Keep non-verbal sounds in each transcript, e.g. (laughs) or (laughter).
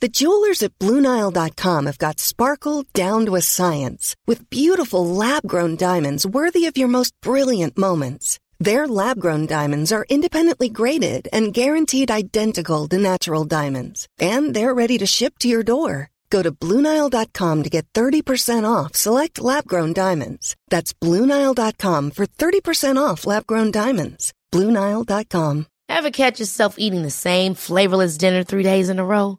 The jewelers at Bluenile.com have got sparkle down to a science with beautiful lab grown diamonds worthy of your most brilliant moments. Their lab grown diamonds are independently graded and guaranteed identical to natural diamonds, and they're ready to ship to your door. Go to Bluenile.com to get 30% off select lab grown diamonds. That's Bluenile.com for 30% off lab grown diamonds. Bluenile.com. Ever catch yourself eating the same flavorless dinner three days in a row?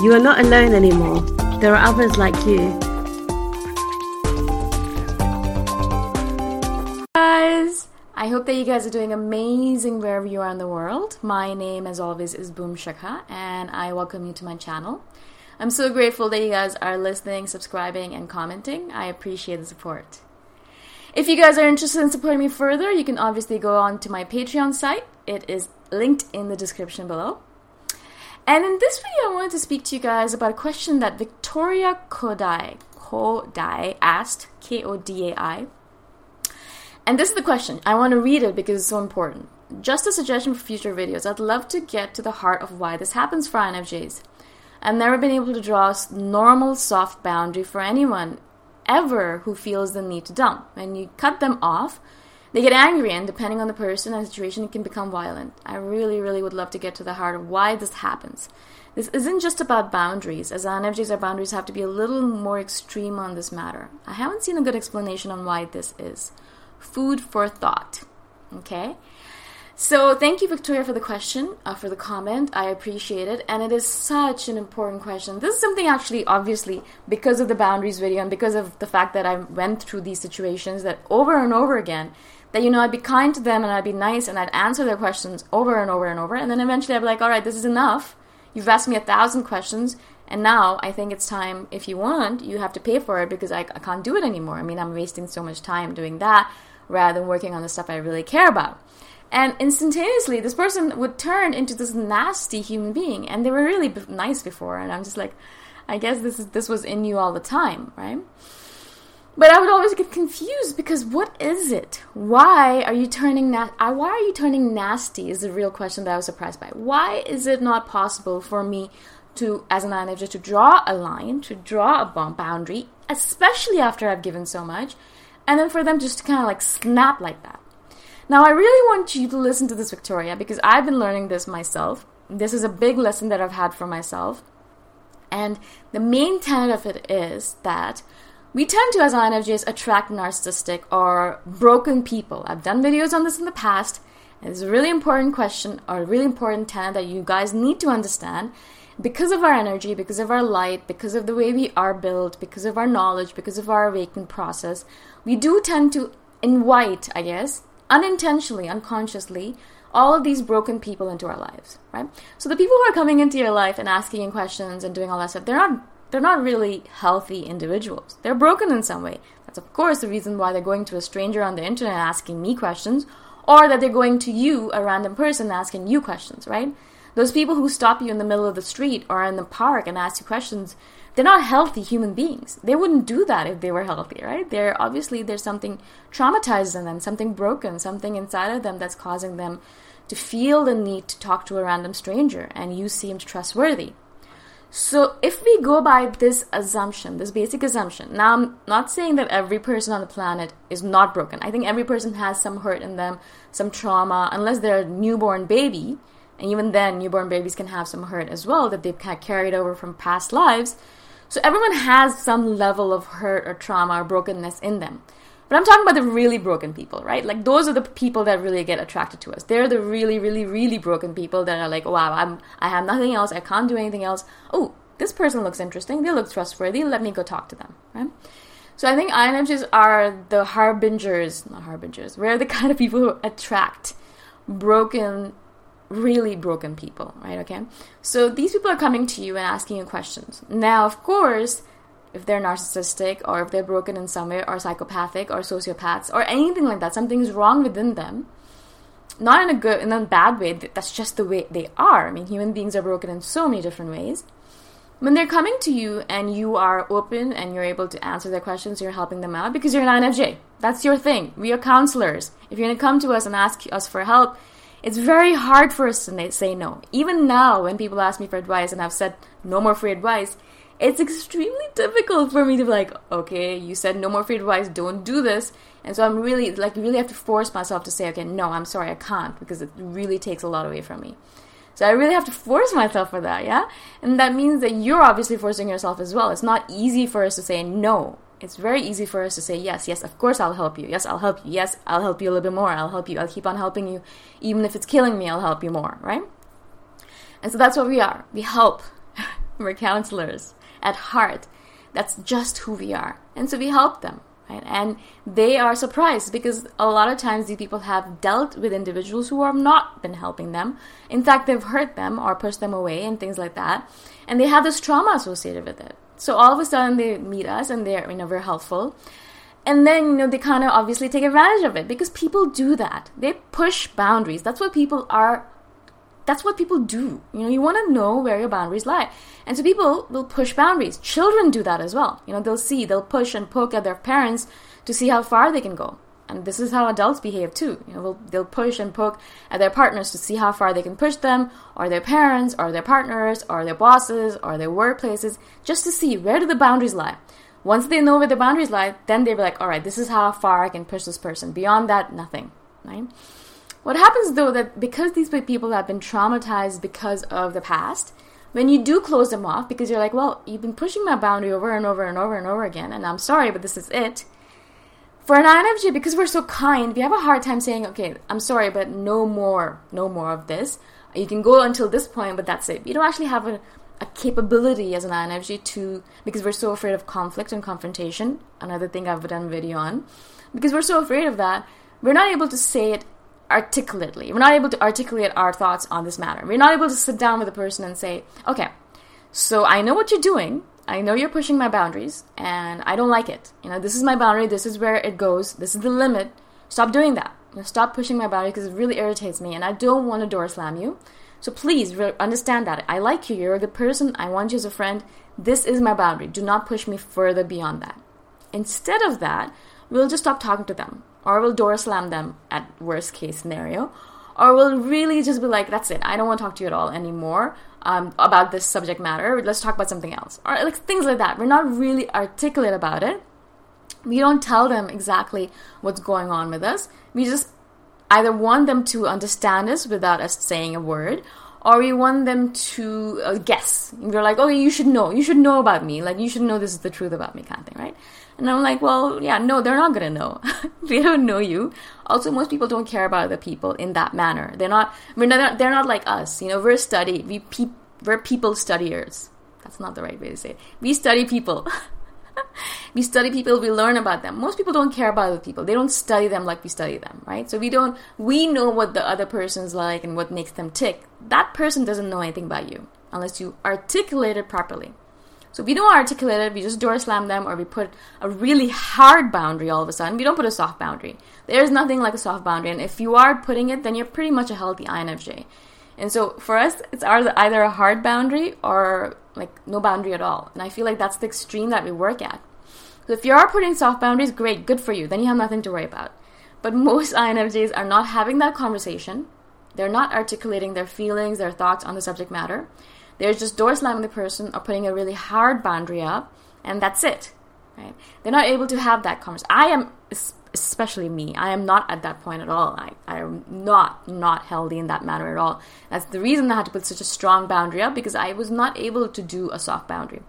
You are not alone anymore. There are others like you. Guys, I hope that you guys are doing amazing wherever you are in the world. My name, as always, is Boom Shikha, and I welcome you to my channel. I'm so grateful that you guys are listening, subscribing, and commenting. I appreciate the support. If you guys are interested in supporting me further, you can obviously go on to my Patreon site. It is linked in the description below. And in this video, I wanted to speak to you guys about a question that Victoria Kodai, Kodai asked, K O D A I. And this is the question. I want to read it because it's so important. Just a suggestion for future videos. I'd love to get to the heart of why this happens for INFJs. I've never been able to draw a normal soft boundary for anyone ever who feels the need to dump. When you cut them off, they get angry, and depending on the person and the situation, it can become violent. I really, really would love to get to the heart of why this happens. This isn't just about boundaries, as INFJs, our boundaries have to be a little more extreme on this matter. I haven't seen a good explanation on why this is. Food for thought. Okay? So, thank you, Victoria, for the question, uh, for the comment. I appreciate it. And it is such an important question. This is something actually, obviously, because of the boundaries video and because of the fact that I went through these situations that over and over again, that you know I'd be kind to them and I'd be nice and I'd answer their questions over and over and over. And then eventually I'd be like all right this is enough. You've asked me a thousand questions and now I think it's time if you want you have to pay for it because I, I can't do it anymore. I mean I'm wasting so much time doing that rather than working on the stuff I really care about. And instantaneously this person would turn into this nasty human being and they were really nice before. And I'm just like I guess this is this was in you all the time right but I would always get confused because what is it? Why are you turning na- uh, why are you turning nasty is the real question that I was surprised by. Why is it not possible for me to, as an INFJ, to draw a line, to draw a boundary, especially after I've given so much, and then for them just to kind of like snap like that. Now, I really want you to listen to this, Victoria, because I've been learning this myself. This is a big lesson that I've had for myself. And the main tenet of it is that we tend to, as INFJs, attract narcissistic or broken people. I've done videos on this in the past. It's a really important question or a really important tenet that you guys need to understand. Because of our energy, because of our light, because of the way we are built, because of our knowledge, because of our awakening process, we do tend to invite, I guess, unintentionally, unconsciously, all of these broken people into our lives, right? So the people who are coming into your life and asking questions and doing all that stuff, they're not they're not really healthy individuals. They're broken in some way. That's of course the reason why they're going to a stranger on the internet asking me questions, or that they're going to you, a random person, asking you questions, right? Those people who stop you in the middle of the street or in the park and ask you questions, they're not healthy human beings. They wouldn't do that if they were healthy, right? They're obviously there's something traumatized in them, something broken, something inside of them that's causing them to feel the need to talk to a random stranger, and you seemed trustworthy. So, if we go by this assumption, this basic assumption, now I'm not saying that every person on the planet is not broken. I think every person has some hurt in them, some trauma, unless they're a newborn baby. And even then, newborn babies can have some hurt as well that they've carried over from past lives. So everyone has some level of hurt or trauma or brokenness in them. But I'm talking about the really broken people, right? Like those are the people that really get attracted to us. They're the really, really, really broken people that are like, oh, wow, I'm I have nothing else, I can't do anything else. Oh, this person looks interesting, they look trustworthy, let me go talk to them, right? So I think INFJs are the harbingers, not harbingers, we're the (laughs) kind of people who attract broken really broken people, right? Okay. So these people are coming to you and asking you questions. Now, of course, if they're narcissistic or if they're broken in some way or psychopathic or sociopaths or anything like that, something's wrong within them. Not in a good, in a bad way. That's just the way they are. I mean, human beings are broken in so many different ways. When they're coming to you and you are open and you're able to answer their questions, you're helping them out because you're an INFJ. That's your thing. We are counselors. If you're going to come to us and ask us for help, it's very hard for us to say no. Even now, when people ask me for advice and I've said no more free advice, it's extremely difficult for me to be like, okay, you said no more free advice, don't do this. And so I'm really, like, really have to force myself to say, okay, no, I'm sorry, I can't, because it really takes a lot away from me. So I really have to force myself for that, yeah? And that means that you're obviously forcing yourself as well. It's not easy for us to say no. It's very easy for us to say yes yes of course i'll help you. Yes i'll help you. Yes i'll help you a little bit more. I'll help you. I'll keep on helping you. Even if it's killing me i'll help you more right? And so that's what we are. We help. (laughs) We're counselors at heart that's just who we are and so we help them right and they are surprised because a lot of times these people have dealt with individuals who have not been helping them in fact they've hurt them or pushed them away and things like that and they have this trauma associated with it so all of a sudden they meet us and they're you know very helpful. And then you know they kind of obviously take advantage of it because people do that. They push boundaries. That's what people are that's what people do. You know, you want to know where your boundaries lie. And so people will push boundaries. Children do that as well. You know, they'll see, they'll push and poke at their parents to see how far they can go and this is how adults behave too. You know, they'll, push and poke at their partners to see how far they can push them, or their parents, or their partners, or their bosses, or their workplaces, just to see where do the boundaries lie. Once they know where the boundaries lie, then they'll be like, all right, this is how far I can push this person. Beyond that, nothing. Right? What happens though that because these people have been traumatized because of the past, when you do close them off, because you're like, well, you've been pushing my boundary over and over and over and over again, and I'm sorry, but this is it for an INFJ, because we're so kind, we have a hard time saying, okay, I'm sorry, but no more, no more of this. You can go until this point, but that's it. We don't actually have a, a capability as an INFJ to, because we're so afraid of conflict and confrontation, another thing I've done a video on, because we're so afraid of that, we're not able to say it articulately. We're not able to articulate our thoughts on this matter. We're not able to sit down with a person and say, okay, so I know what you're doing. I know you're pushing my boundaries and I don't like it. You know, this is my boundary, this is where it goes, this is the limit. Stop doing that. You know, stop pushing my boundary because it really irritates me and I don't want to door slam you. So please re- understand that. I like you, you're a good person, I want you as a friend. This is my boundary. Do not push me further beyond that. Instead of that, we'll just stop talking to them or we'll door slam them at worst case scenario or we'll really just be like, that's it, I don't want to talk to you at all anymore. um, about this subject matter. Let's talk about something else. Or like things like that. We're not really articulate about it. We don't tell them exactly what's going on with us. We just either want them to understand us without us saying a word, or we want them to uh, guess. We're like, oh, you should know. You should know about me. Like, you should know this is the truth about me, kind of thing, right? And I'm like, well, yeah, no, they're not gonna know. (laughs) they don't know you. Also, most people don't care about other people in that manner. They're not. I mean, they're not, they're not like us. You know, we're study. We pe- we're people studiers. That's not the right way to say it. We study people. (laughs) (laughs) we study people. We learn about them. Most people don't care about other people. They don't study them like we study them, right? So we don't. We know what the other person's like and what makes them tick. That person doesn't know anything about you unless you articulate it properly. So if we don't articulate it, we just door slam them or we put a really hard boundary all of a sudden. We don't put a soft boundary. There's nothing like a soft boundary. And if you are putting it, then you're pretty much a healthy INFJ. And so for us, it's either a hard boundary or like no boundary at all. And I feel like that's the extreme that we work at. So if you are putting soft boundaries, great, good for you. Then you have nothing to worry about. But (laughs) most INFJs are not having that conversation. They're not articulating their feelings, their thoughts on the subject matter. They're just door slamming the person or putting a really hard boundary up, and that's it. Right? They're not able to have that conversation. I am, especially me, I am not at that point at all. I, I am not not healthy in that manner at all. That's the reason I had to put such a strong boundary up because I was not able to do a soft boundary.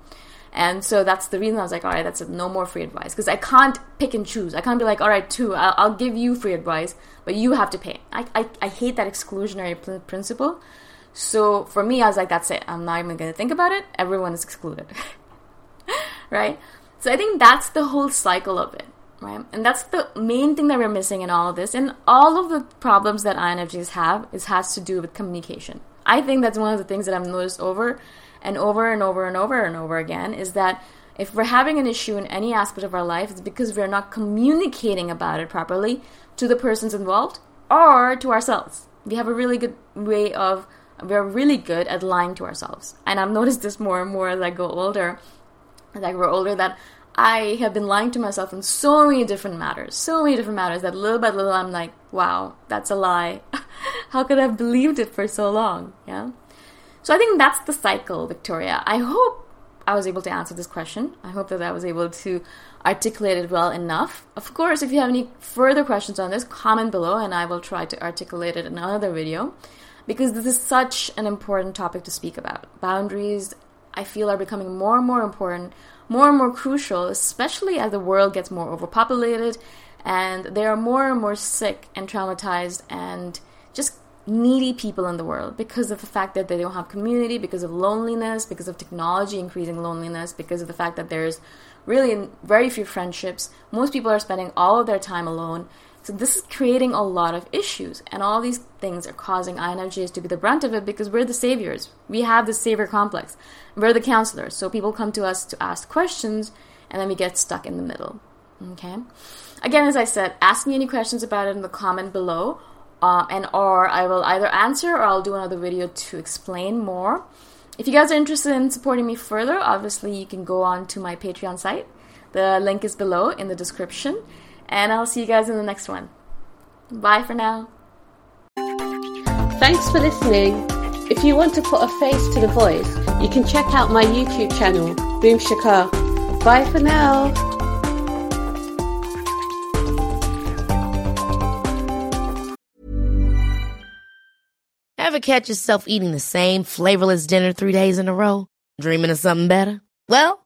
And so that's the reason I was like, all right, that's it, no more free advice. Because I can't pick and choose. I can't be like, all right, two, I'll, I'll give you free advice, but you have to pay. I, I, I hate that exclusionary principle. So for me, I was like, that's it. I'm not even going to think about it. Everyone is excluded. (laughs) right? So I think that's the whole cycle of it. Right? And that's the main thing that we're missing in all of this. And all of the problems that INFJs have is has to do with communication. I think that's one of the things that I've noticed over and over and over and over and over again is that if we're having an issue in any aspect of our life, it's because we're not communicating about it properly to the persons involved or to ourselves. We have a really good way of we're really good at lying to ourselves. And I've noticed this more and more as I go older, as I grow older, that I have been lying to myself in so many different matters, so many different matters that little by little I'm like, wow, that's a lie. (laughs) How could I have believed it for so long? Yeah. So I think that's the cycle, Victoria. I hope I was able to answer this question. I hope that I was able to articulate it well enough. Of course, if you have any further questions on this, comment below and I will try to articulate it in another video because this is such an important topic to speak about. Boundaries, I feel, are becoming more and more important, more and more crucial, especially as the world gets more overpopulated and there are more and more sick and traumatized and just needy people in the world because of the fact that they don't have community, because of loneliness, because of technology increasing loneliness, because of the fact that there's really very few friendships. Most people are spending all of their time alone. So this is creating a lot of issues, and all these things are causing INFJs to be the brunt of it because we're the saviors. We have the savior complex. We're the counselors. So people come to us to ask questions, and then we get stuck in the middle. Okay. Again, as I said, ask me any questions about it in the comment below, uh, and or I will either answer or I'll do another video to explain more. If you guys are interested in supporting me further, obviously you can go on to my Patreon site. The link is below in the description. And I'll see you guys in the next one. Bye for now. Thanks for listening. If you want to put a face to the voice, you can check out my YouTube channel, Boom Shikha. Bye for now. Ever catch yourself eating the same flavorless dinner three days in a row? Dreaming of something better? Well,